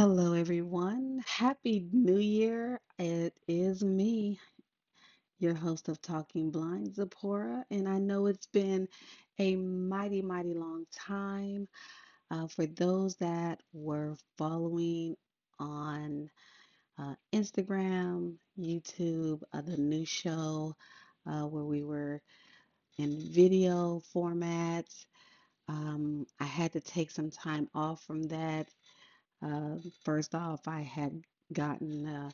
Hello, everyone. Happy New Year. It is me, your host of Talking Blind, Zipporah. And I know it's been a mighty, mighty long time. Uh, for those that were following on uh, Instagram, YouTube, uh, the new show uh, where we were in video formats, um, I had to take some time off from that uh, first off, I had gotten a,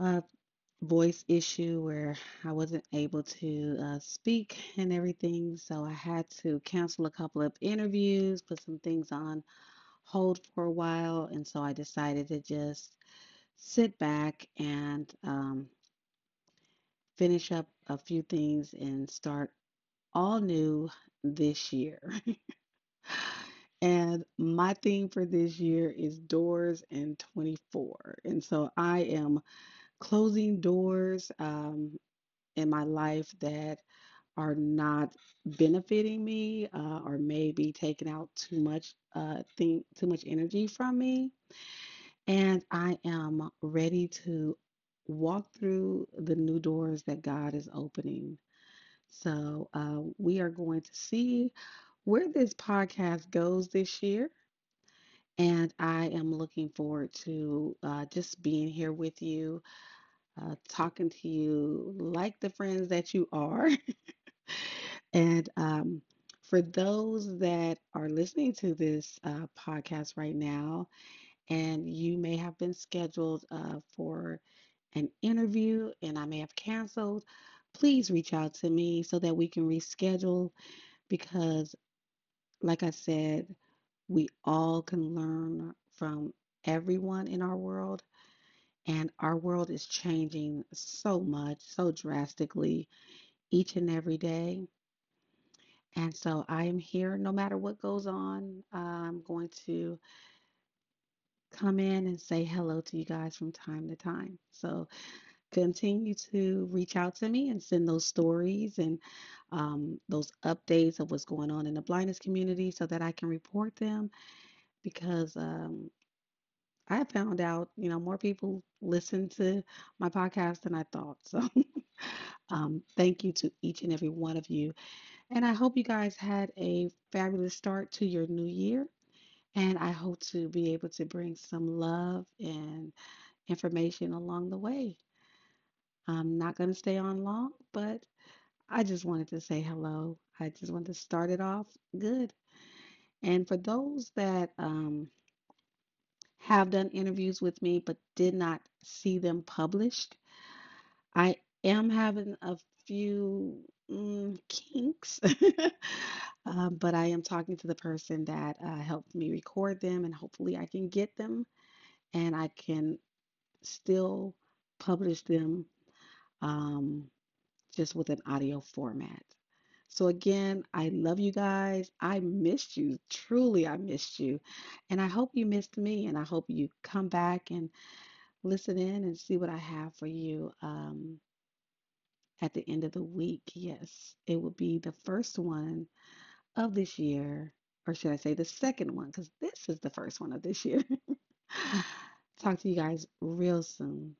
a voice issue where I wasn't able to uh, speak and everything, so I had to cancel a couple of interviews, put some things on hold for a while, and so I decided to just sit back and um, finish up a few things and start all new this year. And my theme for this year is doors and 24. And so I am closing doors um, in my life that are not benefiting me uh, or maybe taking out too much uh, too much energy from me. And I am ready to walk through the new doors that God is opening. So uh, we are going to see where this podcast goes this year. And I am looking forward to uh, just being here with you, uh, talking to you like the friends that you are. and um, for those that are listening to this uh, podcast right now, and you may have been scheduled uh, for an interview and I may have canceled, please reach out to me so that we can reschedule because, like I said, we all can learn from everyone in our world. And our world is changing so much, so drastically each and every day. And so I am here no matter what goes on. I'm going to come in and say hello to you guys from time to time. So continue to reach out to me and send those stories and um, those updates of what's going on in the blindness community so that I can report them because um, I found out, you know, more people listen to my podcast than I thought. So, um, thank you to each and every one of you. And I hope you guys had a fabulous start to your new year. And I hope to be able to bring some love and information along the way. I'm not going to stay on long, but I just wanted to say hello. I just wanted to start it off good. And for those that um, have done interviews with me but did not see them published. I am having a few mm, kinks, uh, but I am talking to the person that uh, helped me record them, and hopefully I can get them and I can still publish them um, just with an audio format. So, again, I love you guys. I missed you. Truly, I missed you. And I hope you missed me. And I hope you come back and listen in and see what I have for you um, at the end of the week. Yes, it will be the first one of this year. Or should I say the second one? Because this is the first one of this year. Talk to you guys real soon.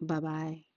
Bye bye.